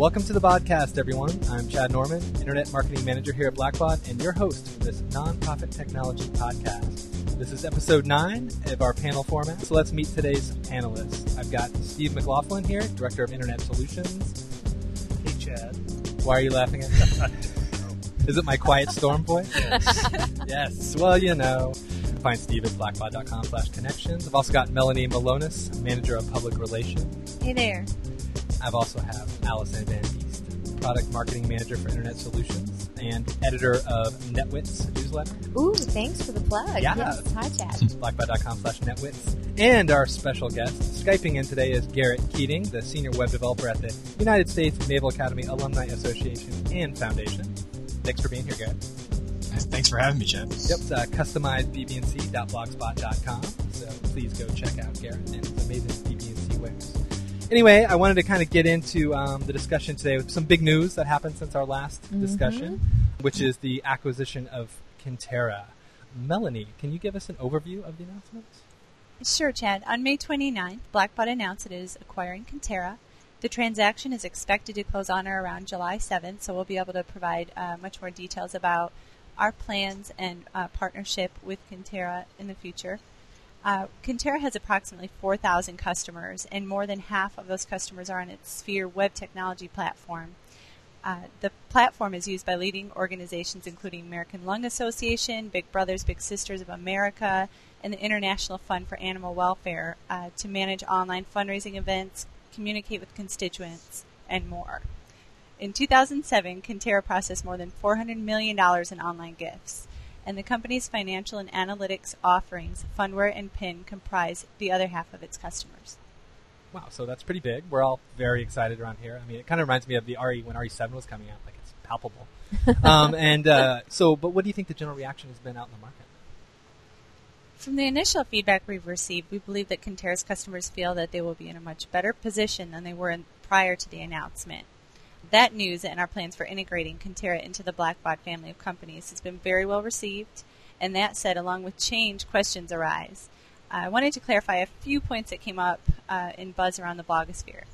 Welcome to the podcast, everyone. I'm Chad Norman, Internet Marketing Manager here at Blackbaud, and your host for this nonprofit technology podcast. This is episode nine of our panel format. So let's meet today's panelists. I've got Steve McLaughlin here, Director of Internet Solutions. Hey, Chad. Why are you laughing at me? Is it my quiet storm voice? Yes. yes. Well, you know. Find Steve at blackbaud.com slash connections. I've also got Melanie Malonis, Manager of Public Relations. Hey there. I've also have Allison Van Diest, Product Marketing Manager for Internet Solutions and editor of NetWits newsletter. Ooh, thanks for the plug. Yeah. Yes. Hi, Chad. blackbaud.com slash netwits. And our special guest, Skyping in today, is Garrett Keating, the Senior Web Developer at the United States Naval Academy Alumni Association and Foundation. Thanks for being here, Garrett. Thanks for having me, Chad. Yep, it's uh, customizedbbnc.blogspot.com. So please go check out Garrett and his amazing BBNC wares. Anyway, I wanted to kind of get into um, the discussion today with some big news that happened since our last discussion, which is the acquisition of Kintera. Melanie, can you give us an overview of the announcement? Sure, Chad. On May 29th, Blackbaud announced it is acquiring Kintera. The transaction is expected to close on or around July 7th, so we'll be able to provide uh, much more details about our plans and uh, partnership with Kintera in the future. Uh, has approximately 4,000 customers, and more than half of those customers are on its Sphere web technology platform. Uh, the platform is used by leading organizations including American Lung Association, Big Brothers Big Sisters of America, and the International Fund for Animal Welfare uh, to manage online fundraising events, communicate with constituents, and more. In 2007, Kintera processed more than $400 million in online gifts, and the company's financial and analytics offerings, Fundware and PIN, comprise the other half of its customers. Wow, so that's pretty big. We're all very excited around here. I mean, it kind of reminds me of the RE when RE7 was coming out, like it's palpable. um, and uh, so, but what do you think the general reaction has been out in the market? From the initial feedback we've received, we believe that Kintera's customers feel that they will be in a much better position than they were in prior to the announcement. That news and our plans for integrating Kintera into the Blackbaud family of companies has been very well received. And that said, along with change, questions arise. I wanted to clarify a few points that came up uh, in buzz around the blogosphere.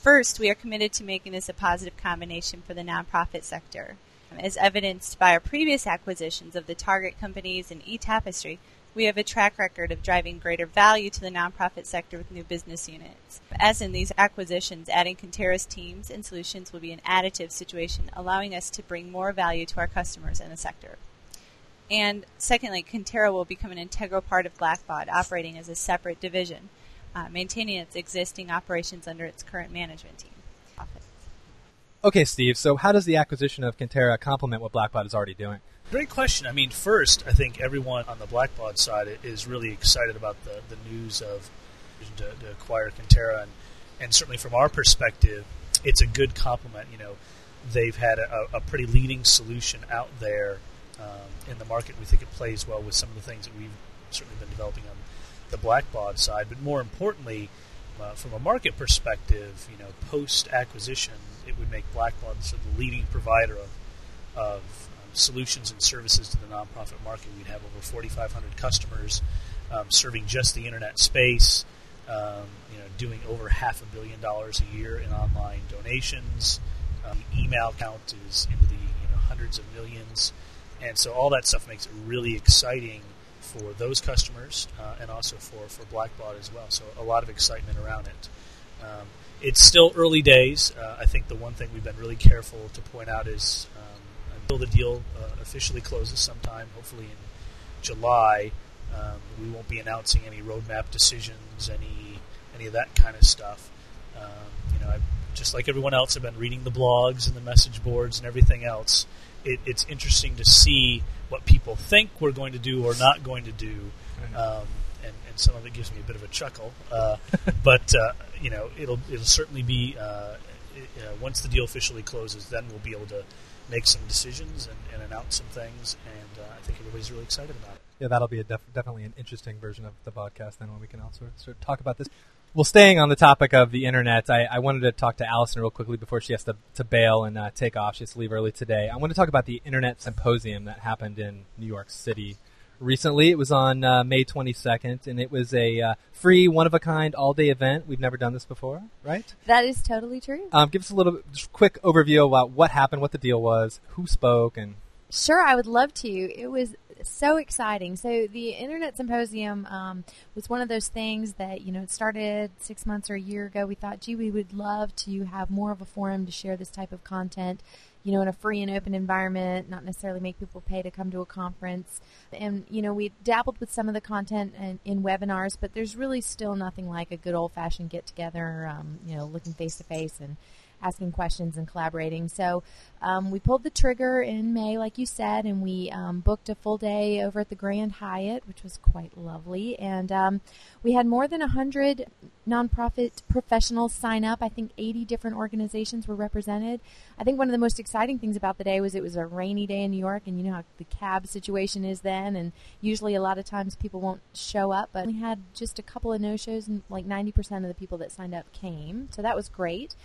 First, we are committed to making this a positive combination for the nonprofit sector. As evidenced by our previous acquisitions of the target companies and eTapestry, we have a track record of driving greater value to the nonprofit sector with new business units. As in these acquisitions, adding Kintera's teams and solutions will be an additive situation, allowing us to bring more value to our customers in the sector. And secondly, Kintera will become an integral part of Blackbaud, operating as a separate division, uh, maintaining its existing operations under its current management team. Okay, Steve. So, how does the acquisition of Kintera complement what Blackbaud is already doing? Great question. I mean, first, I think everyone on the Blackbaud side is really excited about the, the news of to, to acquire Kintera, and, and certainly from our perspective, it's a good compliment. You know, they've had a, a pretty leading solution out there um, in the market. We think it plays well with some of the things that we've certainly been developing on the Blackbaud side, but more importantly, uh, from a market perspective, you know, post acquisition, it would make Blackbaud sort of the leading provider of, of solutions and services to the nonprofit market. We'd have over 4,500 customers um, serving just the internet space. Um, you know, doing over half a billion dollars a year in online donations. Um, the email count is into the you know hundreds of millions, and so all that stuff makes it really exciting for those customers uh, and also for for Blackbaud as well. So a lot of excitement around it. Um, it's still early days. Uh, I think the one thing we've been really careful to point out is until the deal uh, officially closes sometime, hopefully in July, um, we won't be announcing any roadmap decisions, any any of that kind of stuff. Um, you know, I, just like everyone else, I've been reading the blogs and the message boards and everything else. It, it's interesting to see what people think we're going to do or not going to do, um, and, and some of it gives me a bit of a chuckle. Uh, but uh, you know, it'll it'll certainly be uh, it, once the deal officially closes, then we'll be able to make some decisions and, and announce some things, and uh, I think everybody's really excited about it. Yeah, that'll be def- definitely an interesting version of the podcast then when we can also sort of talk about this. Well, staying on the topic of the internet, I, I wanted to talk to Allison real quickly before she has to, to bail and uh, take off. She has to leave early today. I want to talk about the Internet Symposium that happened in New York City recently. It was on uh, May 22nd, and it was a uh, free, one of a kind, all day event. We've never done this before, right? That is totally true. Um, give us a little just quick overview about what happened, what the deal was, who spoke, and. Sure, I would love to. It was so exciting. So the Internet Symposium um, was one of those things that you know it started six months or a year ago. We thought, gee, we would love to have more of a forum to share this type of content you know, in a free and open environment, not necessarily make people pay to come to a conference. And, you know, we dabbled with some of the content in, in webinars, but there's really still nothing like a good old fashioned get together, um, you know, looking face to face and asking questions and collaborating. So um, we pulled the trigger in May, like you said, and we um, booked a full day over at the Grand Hyatt, which was quite lovely. And um, we had more than 100 nonprofit professionals sign up. I think 80 different organizations were represented. I think one of the most exciting things about the day was it was a rainy day in New York, and you know how the cab situation is then, and usually a lot of times people won't show up, but we had just a couple of no shows, and like 90% of the people that signed up came. So that was great.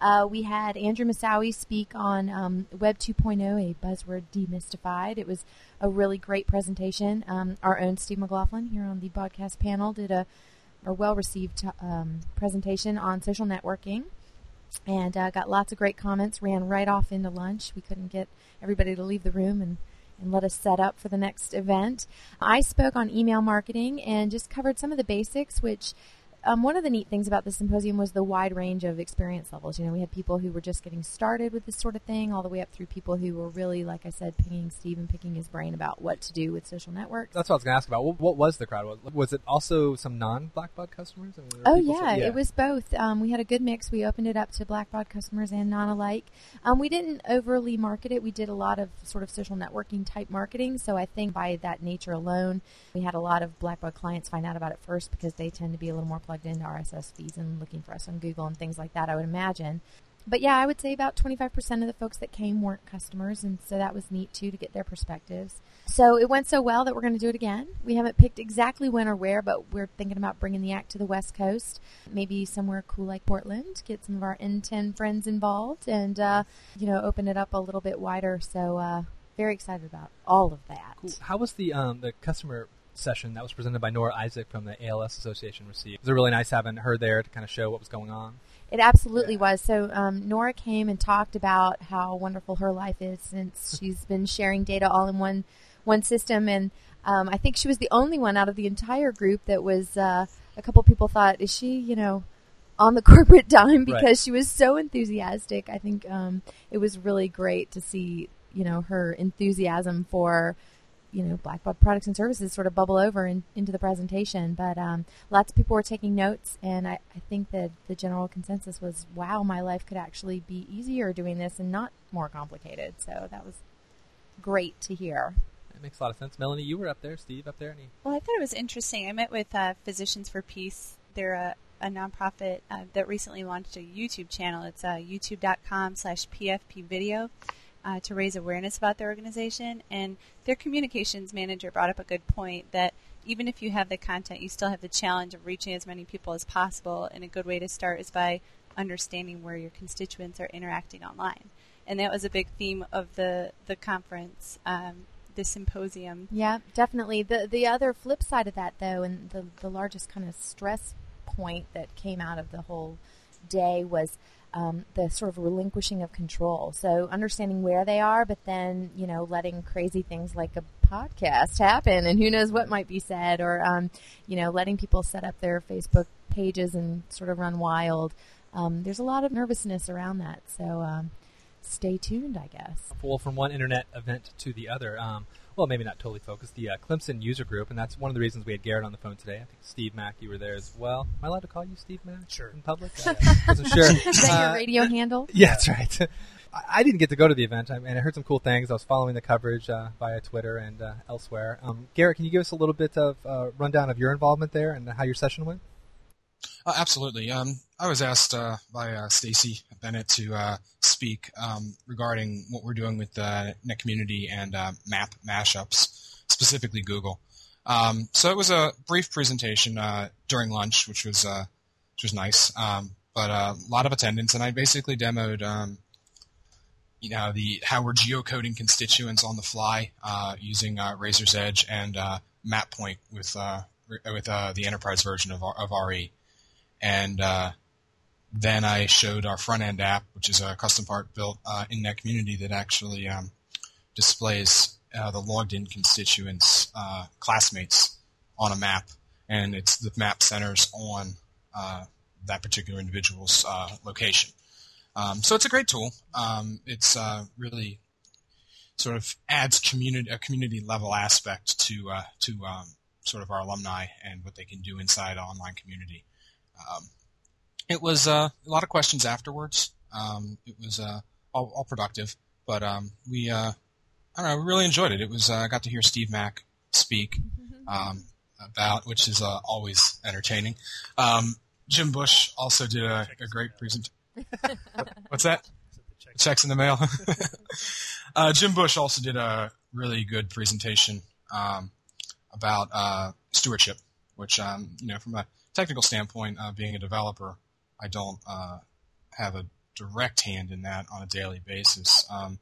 Uh, we had Andrew Moussaoui speak on um, Web 2.0, a buzzword demystified. It was a really great presentation. Um, our own Steve McLaughlin here on the podcast panel did a, a well received um, presentation on social networking and uh, got lots of great comments. Ran right off into lunch. We couldn't get everybody to leave the room and and let us set up for the next event. I spoke on email marketing and just covered some of the basics, which um, one of the neat things about the symposium was the wide range of experience levels. You know, we had people who were just getting started with this sort of thing, all the way up through people who were really, like I said, picking Steve and picking his brain about what to do with social networks. That's what I was going to ask about. What, what, was the crowd? Was it also some non-Blackbaud customers? I mean, oh yeah, yeah, it was both. Um, we had a good mix. We opened it up to Blackbaud customers and non-alike. Um, we didn't overly market it. We did a lot of sort of social networking type marketing. So I think by that nature alone, we had a lot of Blackbaud clients find out about it first because they tend to be a little more plugged into RSS feeds and looking for us on Google and things like that, I would imagine. But yeah, I would say about 25% of the folks that came weren't customers, and so that was neat too to get their perspectives. So it went so well that we're going to do it again. We haven't picked exactly when or where, but we're thinking about bringing the act to the West Coast, maybe somewhere cool like Portland, get some of our NTEN friends involved, and uh, you know open it up a little bit wider. So uh, very excited about all of that. Cool. How was the um, the customer session that was presented by Nora Isaac from the ALS Association received. It was really nice having her there to kind of show what was going on. It absolutely yeah. was. So um, Nora came and talked about how wonderful her life is since she's been sharing data all in one one system, and um, I think she was the only one out of the entire group that was. Uh, a couple people thought, "Is she, you know?" on the corporate dime because right. she was so enthusiastic. I think um, it was really great to see, you know, her enthusiasm for you know Blackbaud products and services sort of bubble over in, into the presentation. But um, lots of people were taking notes, and I, I think that the general consensus was, "Wow, my life could actually be easier doing this and not more complicated." So that was great to hear. It makes a lot of sense. Melanie, you were up there. Steve, up there. Any? Well, I thought it was interesting. I met with uh, Physicians for Peace. They're a, a nonprofit uh, that recently launched a YouTube channel. It's uh, youtube.com/slash PFP video uh, to raise awareness about their organization. And their communications manager brought up a good point that even if you have the content, you still have the challenge of reaching as many people as possible. And a good way to start is by understanding where your constituents are interacting online. And that was a big theme of the the conference, um, the symposium. Yeah, definitely. The the other flip side of that, though, and the the largest kind of stress point that came out of the whole day was um, the sort of relinquishing of control. So understanding where they are, but then you know letting crazy things like a podcast happen, and who knows what might be said, or um, you know letting people set up their Facebook pages and sort of run wild. Um, there's a lot of nervousness around that, so um, stay tuned, I guess. Well, from one internet event to the other. Um, well, maybe not totally focused, the uh, Clemson user group, and that's one of the reasons we had Garrett on the phone today. I think Steve Mack, you were there as well. Am I allowed to call you Steve Mack? Sure. In public? I wasn't sure. Is that uh, your radio handle? Yeah, that's right. I didn't get to go to the event, and I heard some cool things. I was following the coverage uh, via Twitter and uh, elsewhere. Um, Garrett, can you give us a little bit of uh, rundown of your involvement there and how your session went? Uh, absolutely. Um, I was asked uh, by uh, Stacy Bennett to uh, speak um, regarding what we're doing with the net community and uh, map mashups, specifically Google. Um, so it was a brief presentation uh, during lunch, which was which was nice, um, but a lot of attendance, and I basically demoed um, you know the how we're geocoding constituents on the fly uh, using uh, Razor's Edge and uh, MapPoint with uh, with uh, the enterprise version of, of RE, and uh, then I showed our front end app, which is a custom part built in that community that actually um, displays the logged in constituents classmates on a map, and it's the map centers on that particular individual's location. Um, so it's a great tool. Um, it's uh, really sort of adds community a community level aspect to uh, to um, sort of our alumni and what they can do inside an online community. Um, it was uh, a lot of questions afterwards. Um, it was uh, all, all, productive, but um, we uh, I don't know, we really enjoyed it. It was uh, I got to hear Steve Mack speak about, which is always entertaining. Jim Bush also did a, a great presentation. What's that? Checks in the mail. uh, Jim Bush also did a really good presentation um, about uh, stewardship, which, um, you know, from a technical standpoint, uh, being a developer, I don't uh, have a direct hand in that on a daily basis. Um,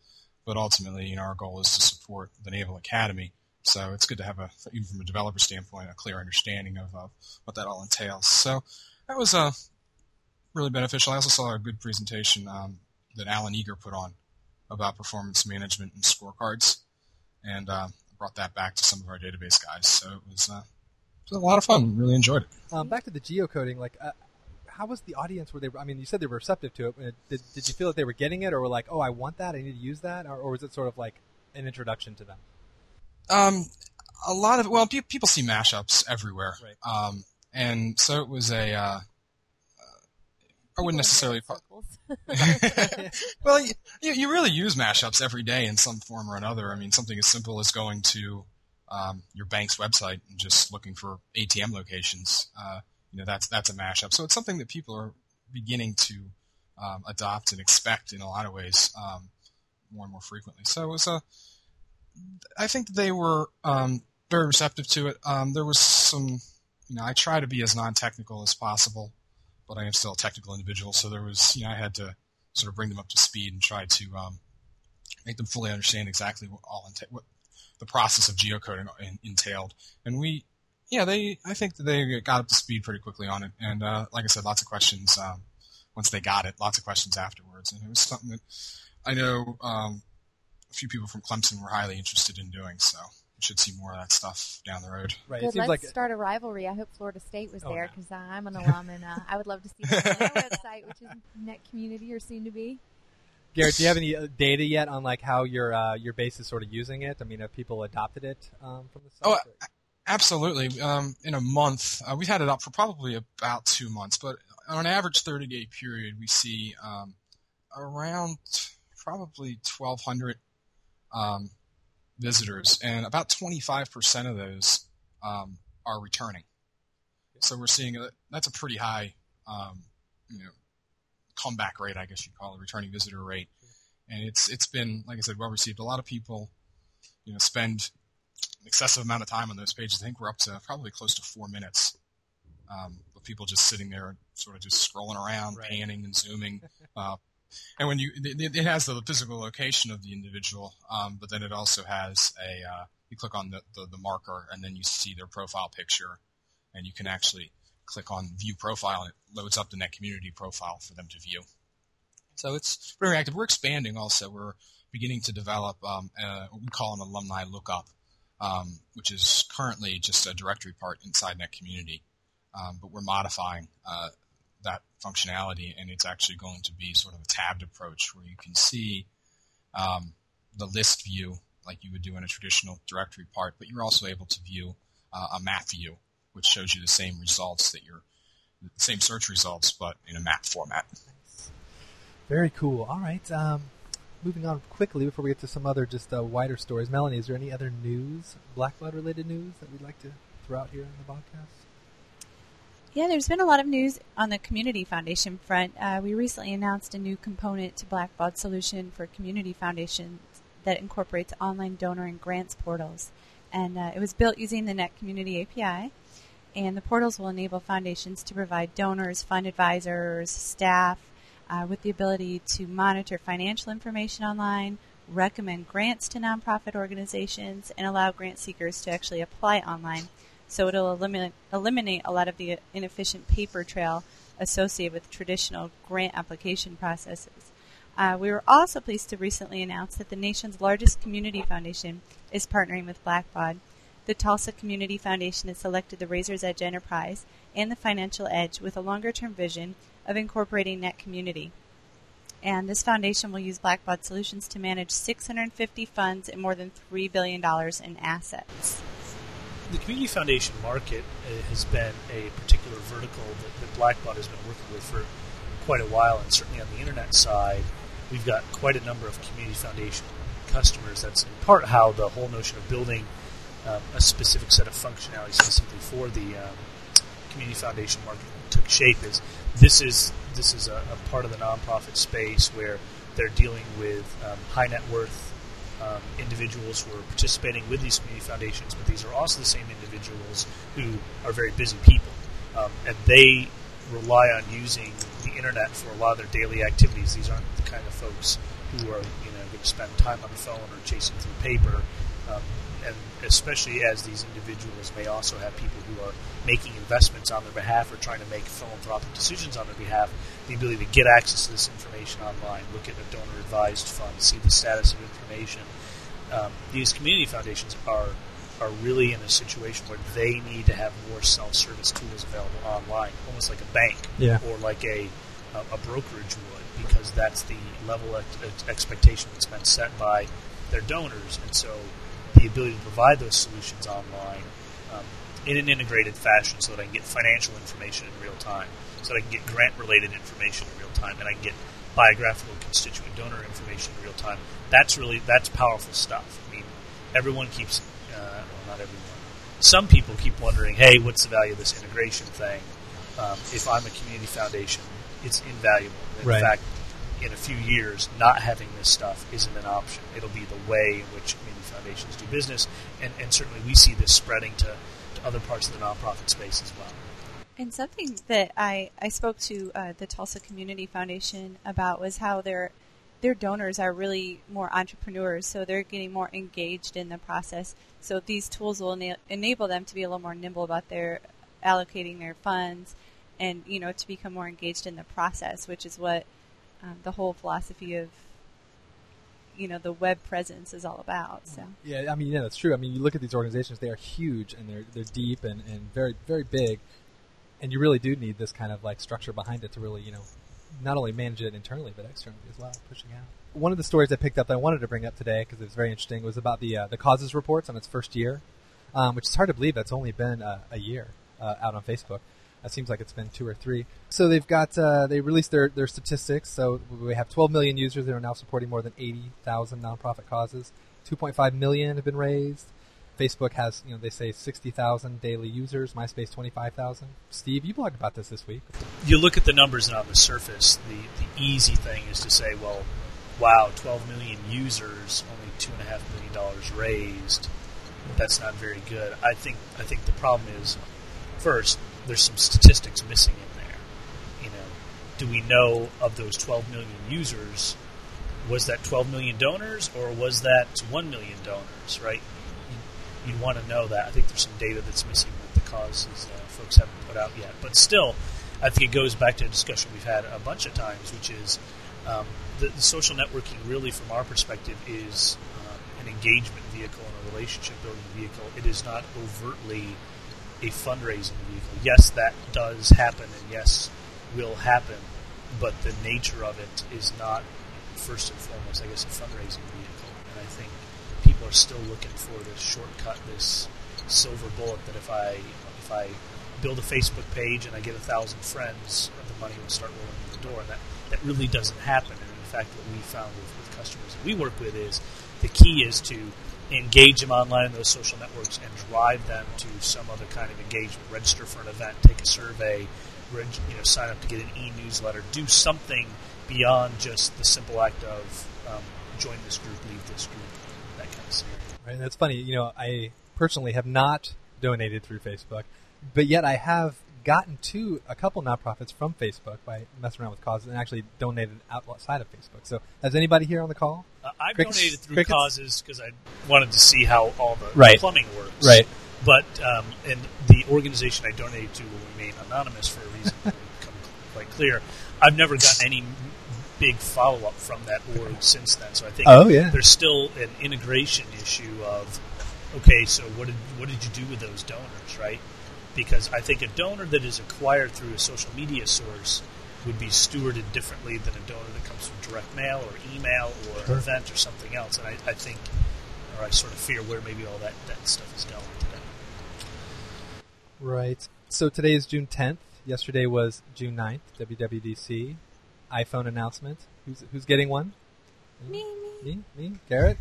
but ultimately, you know, our goal is to support the Naval Academy. So it's good to have a, even from a developer standpoint, a clear understanding of uh, what that all entails. So that was a really beneficial. I also saw a good presentation um, that Alan Eager put on about performance management and scorecards, and uh, brought that back to some of our database guys. So it was, uh, it was a lot of fun. Really enjoyed it. Um, back to the geocoding, like. Uh, how was the audience? Were they? I mean, you said they were receptive to it. Uh, did, did you feel that they were getting it, or were like, "Oh, I want that. I need to use that," or, or was it sort of like an introduction to them? Um, a lot of well, pe- people see mashups everywhere, right. um, and so it was a uh, I wouldn't necessarily. well, you, you really use mashups every day in some form or another. I mean, something as simple as going to um, your bank's website and just looking for ATM locations. Uh, you know, that's that's a mashup. So it's something that people are beginning to um, adopt and expect in a lot of ways um, more and more frequently. So it was a. I think they were um, very receptive to it. Um, there was some, you know, I try to be as non-technical as possible but I am still a technical individual, so there was, you know, I had to sort of bring them up to speed and try to um, make them fully understand exactly what all enta- what the process of geocoding entailed. And we, yeah, they, I think they got up to speed pretty quickly on it. And uh, like I said, lots of questions um, once they got it, lots of questions afterwards, and it was something that I know um, a few people from Clemson were highly interested in doing. So we should see more of that stuff down the road. Right. Good, let's like start a rivalry. I hope Florida State was oh, there because I'm an alum and uh, I would love to see them on their website, which is Net Community or soon to be. Garrett, do you have any uh, data yet on like how your uh, your base is sort of using it? I mean, have people adopted it um, from the site? Oh, absolutely. Um, in a month, uh, we've had it up for probably about two months, but on an average 30 day period, we see um, around probably 1,200 um, visitors, and about 25% of those um, are returning. So we're seeing a, that's a pretty high, um, you know, comeback rate, I guess you'd call it, returning visitor rate. And it's it's been, like I said, well received. A lot of people, you know, spend an excessive amount of time on those pages. I think we're up to probably close to four minutes um, of people just sitting there, sort of just scrolling around, right. panning and zooming, uh, and when you it, it, has the physical location of the individual, um, but then it also has a uh, you click on the, the, the marker and then you see their profile picture, and you can actually click on view profile and it loads up the net community profile for them to view. So it's very active. We're expanding also. We're beginning to develop um, what we call an alumni lookup, um, which is currently just a directory part inside net community, um, but we're modifying uh, that functionality, and it's actually going to be sort of a tabbed approach where you can see um, the list view like you would do in a traditional directory part, but you're also able to view uh, a map view, which shows you the same results that you're the same search results, but in a map format. Very cool. All right. Um, moving on quickly before we get to some other just uh, wider stories. Melanie, is there any other news, Blackbaud related news that we'd like to throw out here in the podcast? Yeah, there's been a lot of news on the Community Foundation front. Uh, we recently announced a new component to Blackbaud solution for community foundations that incorporates online donor and grants portals. And uh, it was built using the Net Community API. And the portals will enable foundations to provide donors, fund advisors, staff, uh, with the ability to monitor financial information online, recommend grants to nonprofit organizations, and allow grant seekers to actually apply online. So it'll eliminate, eliminate a lot of the inefficient paper trail associated with traditional grant application processes. Uh, we were also pleased to recently announce that the nation's largest community foundation is partnering with Blackbaud. The Tulsa Community Foundation has selected the Razor's Edge Enterprise and the Financial Edge with a longer term vision of incorporating net community. And this foundation will use Blackbaud Solutions to manage 650 funds and more than $3 billion in assets. The community foundation market uh, has been a particular vertical that, that Blackbaud has been working with for quite a while, and certainly on the internet side, we've got quite a number of community foundation customers. That's in part how the whole notion of building um, a specific set of functionality specifically for the um, community foundation market took shape. Is this is this is a, a part of the nonprofit space where they're dealing with um, high net worth um, individuals who are participating with these community foundations, but these are also the same individuals who are very busy people, um, and they rely on using the internet for a lot of their daily activities. These aren't the kind of folks who are you know going to spend time on the phone or chasing through paper. Um, and especially as these individuals may also have people who are making investments on their behalf or trying to make philanthropic decisions on their behalf, the ability to get access to this information online, look at a donor advised fund, see the status of information. Um, these community foundations are are really in a situation where they need to have more self-service tools available online, almost like a bank Yeah. or like a a, a brokerage would, because that's the level of expectation that's been set by their donors, and so the ability to provide those solutions online um, in an integrated fashion, so that I can get financial information in real time, so that I can get grant-related information in real time, and I can get biographical constituent donor information in real time. That's really that's powerful stuff. I mean, everyone keeps uh, well, not everyone. Some people keep wondering, hey, what's the value of this integration thing? Um, if I'm a community foundation, it's invaluable. In Right. fact, in a few years, not having this stuff isn't an option. It'll be the way in which community foundations do business, and, and certainly we see this spreading to, to other parts of the nonprofit space as well. And something that I, I spoke to uh, the Tulsa Community Foundation about was how their their donors are really more entrepreneurs, so they're getting more engaged in the process. So these tools will ena- enable them to be a little more nimble about their allocating their funds, and you know to become more engaged in the process, which is what um, the whole philosophy of you know the web presence is all about. So. Yeah, I mean, yeah, that's true. I mean, you look at these organizations; they are huge and they're they're deep and, and very very big, and you really do need this kind of like structure behind it to really, you know, not only manage it internally but externally as well, pushing out. One of the stories I picked up that I wanted to bring up today because it was very interesting was about the uh, the causes reports on its first year, um, which is hard to believe that's only been uh, a year uh, out on Facebook. It seems like it's been two or three. So they've got uh, they released their, their statistics. So we have 12 million users that are now supporting more than 80,000 nonprofit causes. 2.5 million have been raised. Facebook has, you know, they say 60,000 daily users. MySpace 25,000. Steve, you blogged about this this week. You look at the numbers, and on the surface, the, the easy thing is to say, well, wow, 12 million users, only two and a half million dollars raised. That's not very good. I think I think the problem is, first, there's some statistics missing in there. You know, do we know of those 12 million users? Was that 12 million donors, or was that 1 million donors? Right? You, you'd want to know that. I think there's some data that's missing that the causes uh, folks haven't put out yet. But still, I think it goes back to a discussion we've had a bunch of times, which is um, the, the social networking. Really, from our perspective, is um, an engagement vehicle and a relationship building vehicle. It is not overtly a fundraising vehicle. Yes, that does happen, and yes, will happen, but the nature of it is not first and foremost, I guess, a fundraising vehicle. And I think people are still looking for this shortcut, this silver bullet that if I if I build a Facebook page and I get a thousand friends, the money will start rolling in the door. And that, that really doesn't happen. And in fact, what we found with, with customers that we work with is the key is to engage them online in those social networks and drive them to some other kind of engagement. Register for an event, take a survey, reg, you know, sign up to get an e-newsletter. Do something beyond just the simple act of um, join this group, leave this group, that kind of scenario. Right? That's funny. You know, I personally have not donated through Facebook, but yet I have gotten to a couple nonprofits from Facebook by messing around with causes and actually donated outside of Facebook. So, has anybody here on the call? Uh, I've Crickets? donated through Crickets? causes because I wanted to see how all the Right. plumbing works. Right. But um, and the organization I donated to will remain anonymous for a reason that will become quite clear. I've never gotten any big follow up from that org since then. So I think Oh, yeah. there's still an integration issue of okay, so what did what did you do with those donors, right? Because I think a donor that is acquired through a social media source would be stewarded differently than a donor that comes from direct mail or email or Sure. an event or something else. And I, I think, or I sort of fear where maybe all that, that stuff is going today. Right. So today is June 10th. Yesterday was June 9th, WWDC. iPhone announcement. Who's who's getting one? Me, me. Me? Me? Garrett?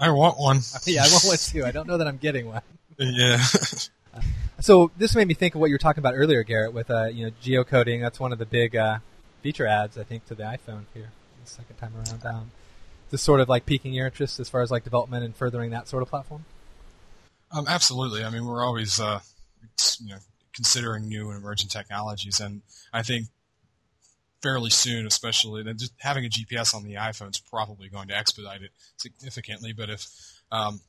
I want one. yeah, I want one too. I don't know that I'm getting one. Yeah. So this made me think of what you were talking about earlier, Garrett, with uh, you know geocoding. That's one of the big uh, feature ads, I think, to the iPhone here the second time around. Um, this sort of like piquing your interest as far as like development and furthering that sort of platform. Um, absolutely. I mean, we're always, uh, you know, considering new and emerging technologies, and I think fairly soon, especially having a GPS on the iPhone is probably going to expedite it significantly. But if um,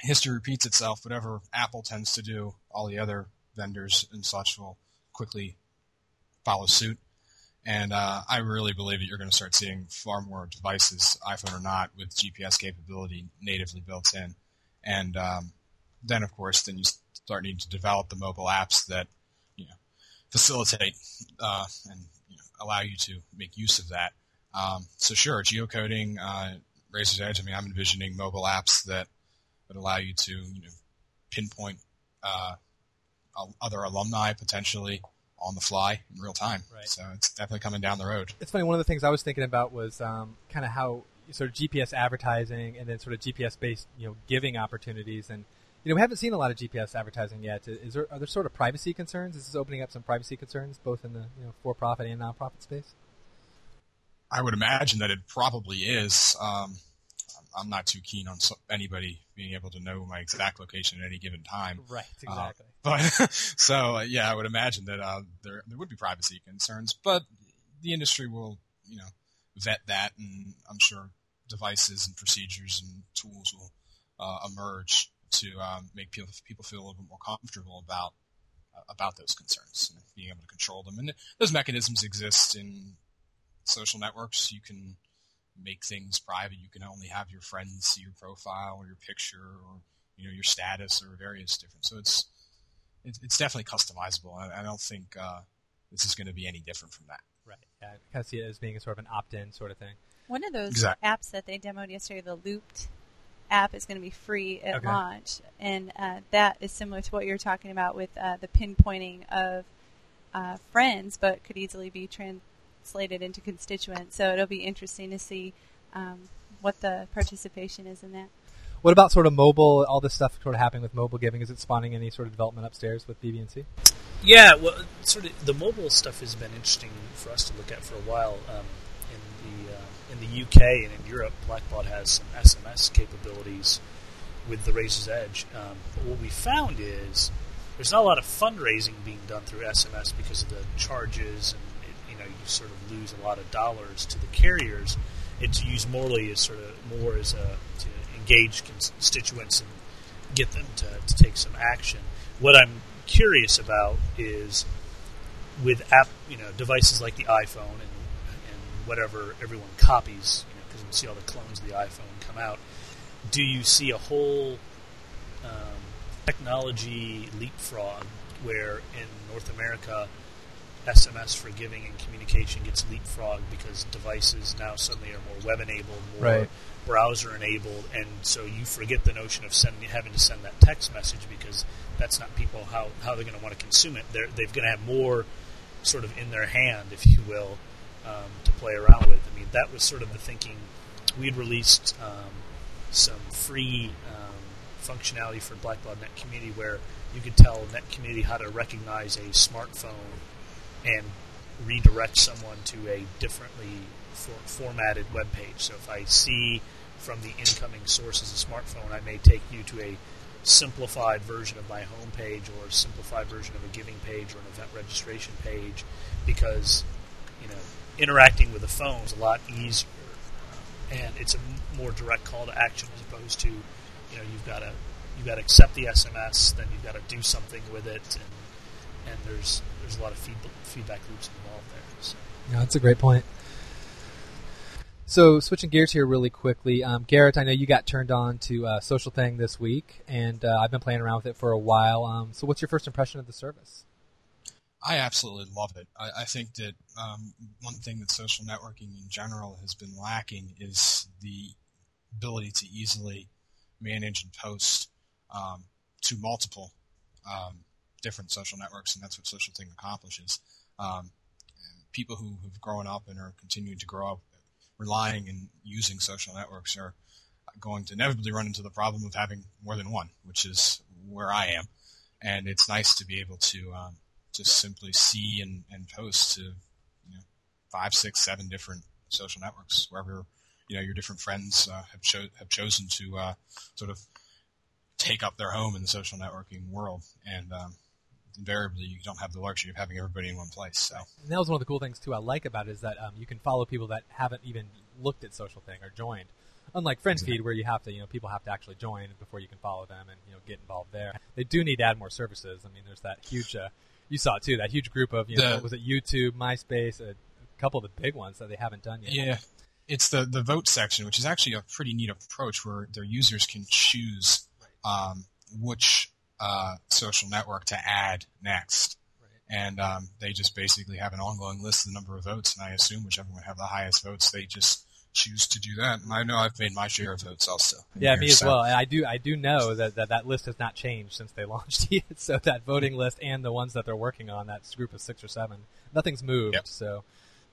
history repeats itself, whatever Apple tends to do, all the other vendors and such will quickly follow suit. And uh, I really believe that you're going to start seeing far more devices, iPhone or not, with GPS capability natively built in. And um, then, of course, then you start needing to develop the mobile apps that you know facilitate uh, and you know, allow you to make use of that. Um, so, sure, geocoding, uh, Razor's Edge. I mean, I'm envisioning mobile apps that would allow you to you know pinpoint uh, other alumni potentially on the fly in real time. Right. So it's definitely coming down the road. It's funny. One of the things I was thinking about was um, kind of how sort of GPS advertising and then sort of GPS based you know giving opportunities and you know we haven't seen a lot of GPS advertising yet. Is there are there sort of privacy concerns? Is this opening up some privacy concerns both in the you know for profit and nonprofit space? I would imagine that it probably is. Um, I'm not too keen on so- anybody being able to know my exact location at any given time. Right. Uh, But so uh, yeah, I would imagine that uh, there there would be privacy concerns, but the industry will you know vet that, and I'm sure devices and procedures and tools will uh, emerge to um, make people people feel a little bit more comfortable about uh, about those concerns and being able to control them. And those mechanisms exist in social networks. You can make things private. You can only have your friends see your profile or your picture or you know your status or various different. So it's it's, it's definitely customizable. I, I don't think uh, this is going to be any different from that. right. Yeah, I kind of see it as being a sort of an opt-in sort of thing. One of those Exact- apps that they demoed yesterday, the Loopt app, is going to be free at Okay. launch, and uh, that is similar to what you're talking about with uh, the pinpointing of uh, friends, but could easily be translated into constituents. So it'll be interesting to see um, what the participation is in that. What about sort of mobile? All this stuff sort of happening with mobile giving. Is it spawning any sort of development upstairs with BBNC? Yeah, well, sort of the mobile stuff has been interesting for us to look at for a while. Um, in the uh, in the UK and in Europe, Blackbaud has some SMS capabilities with the Razor's Edge. Um, but what we found is there's not a lot of fundraising being done through SMS because of the charges, and it, you know you sort of lose a lot of dollars to the carriers. It's used morely as sort of more as a to engage constituents and get them to, to take some action. What I'm curious about is with app, you know, devices like the iPhone and, and whatever everyone copies, you know, because we see all the clones of the iPhone come out. Do you see a whole um, technology leapfrog where in North America SMS for giving and communication gets leapfrogged because devices now suddenly are more web enabled, more Right. browser enabled, and so you forget the notion of sending having to send that text message because that's not people how, how they're going to want to consume it. They're they're going to have more sort of in their hand, if you will, um, to play around with. I mean, that was sort of the thinking. We'd released um, some free um, functionality for Blackbaud Net Community where you could tell Net Community how to recognize a smartphone and redirect someone to a differently for, formatted web page. So if I see from the incoming source as a smartphone, I may take you to a simplified version of my homepage or a simplified version of a giving page or an event registration page because you know interacting with a phone is a lot easier and it's a more direct call to action as opposed to you know you've got to you've got to accept the SMS then you've got to do something with it and and there's there's a lot of feed, feedback loops involved there so. Yeah, that's a great point. So switching gears here really quickly, um, Garrett, I know you got turned on to uh, Socialthing this week, and uh, I've been playing around with it for a while. Um, so what's your first impression of the service? I absolutely love it. I, I think that um, one thing that social networking in general has been lacking is the ability to easily manage and post um, to multiple um, different social networks, and that's what Socialthing accomplishes. Um, people who have grown up and are continuing to grow up relying and using social networks are going to inevitably run into the problem of having more than one, which is where I am. And it's nice to be able to um, to simply see and, and post to you know, five, six, seven different social networks wherever you know your different friends uh, have cho- have chosen to uh, sort of take up their home in the social networking world. And um, invariably you don't have the luxury of having everybody in one place. So and that was one of the cool things too I like about it is that um, you can follow people that haven't even looked at Socialthing or joined. Unlike FriendFeed, mm-hmm. where you have to, you know, people have to actually join before you can follow them and you know get involved there. They do need to add more services. I mean, there's that huge, uh, you saw it too, that huge group of, you know, the, was it YouTube, MySpace, a, a couple of the big ones that they haven't done yet. Yeah, it's the the vote section, which is actually a pretty neat approach where their users can choose um, which uh, social network to add next. Right. And um, they just basically have an ongoing list of the number of votes, and I assume whichever one have the highest votes, they just choose to do that. And I know I've made my share of votes also. Yeah, me as so. well. And I do I do know that, that that list has not changed since they launched it. so that voting list and the ones that they're working on, that group of six or seven, nothing's moved. Yep. So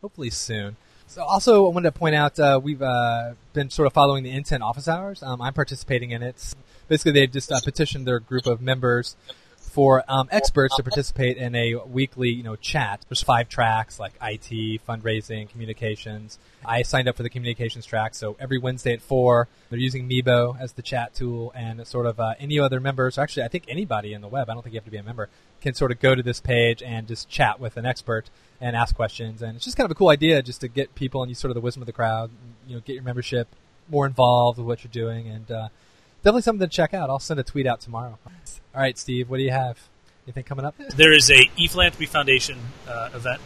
hopefully soon. So also, I wanted to point out uh, we've uh, been sort of following the NTEN office hours. Um, I'm participating in it basically they just uh, petitioned their group of members for um, experts to participate in a weekly, you know, chat. There's five tracks like IT, fundraising, communications. I signed up for the communications track, so every Wednesday at four, they're using Meebo as the chat tool, and sort of uh, any other members, actually, I think anybody in the web, I don't think you have to be a member, can sort of go to this page and just chat with an expert and ask questions. And it's just kind of a cool idea just to get people and use sort of the wisdom of the crowd, you know, get your membership more involved with what you're doing, and uh, definitely something to check out. I'll send a tweet out tomorrow. All right, Steve, what do you have? Anything coming up? There is a ePhilanthropy Foundation uh, event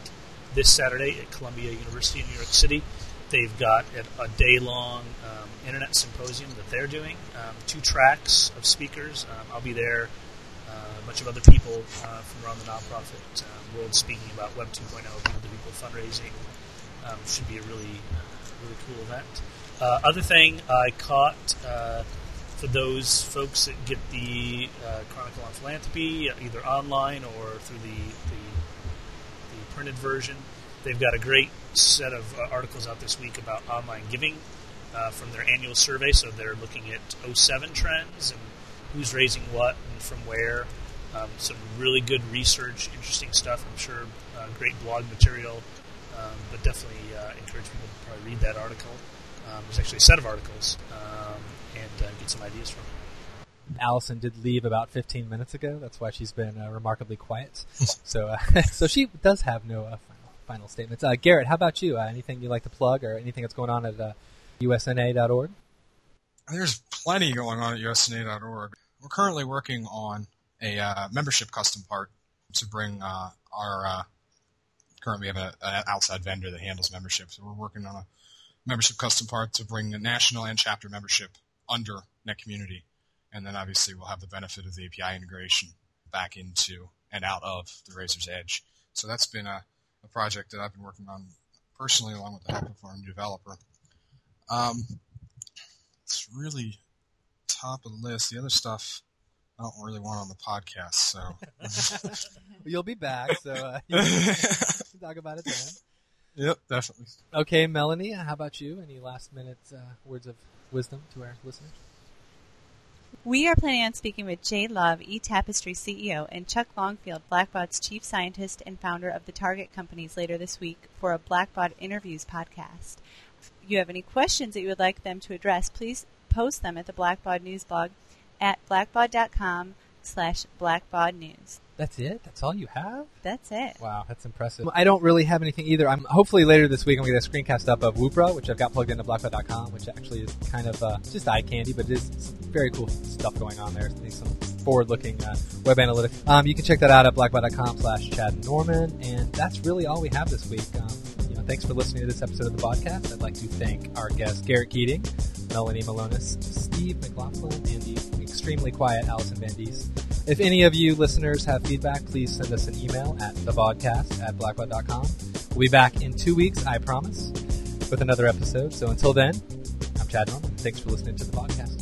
this Saturday at Columbia University in New York City. They've got a, a day-long um, internet symposium that they're doing. Um, two tracks of speakers. Um, I'll be there. Uh, a bunch of other people uh, from around the nonprofit um, world speaking about Web 2.0, people-to-people fundraising. Um, should be a really, really cool event. Uh, other thing, I caught uh, for those folks that get the uh, Chronicle on Philanthropy, uh, either online or through the, the, the printed version. They've got a great set of uh, articles out this week about online giving uh, from their annual survey. So they're looking at 07 trends and who's raising what and from where. Um, some really good research, interesting stuff. I'm sure uh, great blog material, um, but definitely uh, encourage people to probably read that article. Um, there's actually a set of articles um, and uh, get some ideas from it. Allison did leave about 15 minutes ago. That's why she's been uh, remarkably quiet. so, uh, so she does have no uh, final, final statements. Uh, Garrett, how about you? Uh, anything you'd like to plug, or anything that's going on at usna.org? There's plenty going on at usna.org. We're currently working on a membership custom part to bring our. currently, we have an outside vendor that handles membership, so we're working on a membership custom part to bring the national and chapter membership under Net Community. And then obviously we'll have the benefit of the API integration back into and out of the Razor's Edge. So that's been a, a project that I've been working on personally along with the help of our new developer. Um, it's really top of the list. The other stuff I don't really want on the podcast, so you'll be back, so uh, you can talk about it then. Yep, definitely. Okay, Melanie, how about you? Any last minute uh, words of wisdom to our listeners? We are planning on speaking with Jay Love, eTapestry CEO, and Chuck Longfield, Blackbaud's chief scientist and founder of the Target Companies later this week for a Blackbaud Interviews podcast. If you have any questions that you would like them to address, please post them at the Blackbaud News blog at blackbaud.com slash blackbaudnews. That's it. That's all you have. That's it. Wow, that's impressive. I don't really have anything either. I'm hopefully later this week I'm going to get a screencast up of Woopra, which I've got plugged into blackbaud.com, which actually is kind of uh, just eye candy, but it is some very cool stuff going on there. There's some forward-looking uh, web analytics. Um, you can check that out at blackbaud.com slash Chad Norman, and that's really all we have this week. Um, you know, thanks for listening to this episode of the podcast. I'd like to thank our guests Garrett Keating, Melanie Malonis, Steve McLaughlin, and the extremely quiet Allison Van Diest. If any of you listeners have feedback, please send us an email at thebaudcast at blackbaud.com. We'll be back in two weeks, I promise, with another episode. So until then, I'm Chad Norman. Thanks for listening to the podcast.